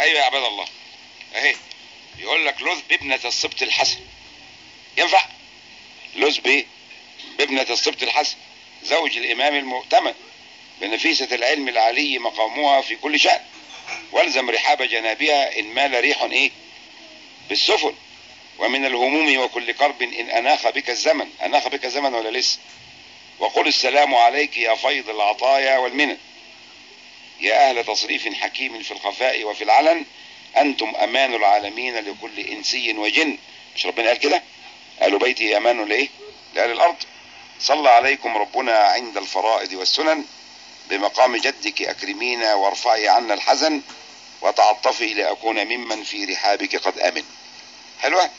أيوه يا عباد الله. أهي. يقول لك لذ بابنة السبط الحسن. ينفع؟ بايه بابنة السبط الحسن. زوج الإمام المؤتمن بنفيسة العلم العلي مقامها في كل شأن. والزم رحاب جنابها إن مال ريح إيه؟ بالسفن. ومن الهموم وكل كرب إن أناخ بك الزمن. أناخ بك الزمن ولا لسه؟ وقل السلام عليك يا فيض العطايا والمنن. يا أهل تصريف حكيم في الخفاء وفي العلن أنتم أمان العالمين لكل إنسي وجن. مش ربنا قال كده؟ قالوا بيتي أمان لإيه؟ لأهل الأرض. صلى عليكم ربنا عند الفرائض والسنن بمقام جدك أكرمينا وارفعي عنا الحزن وتعطفي لأكون ممن في رحابك قد أمن. حلوة؟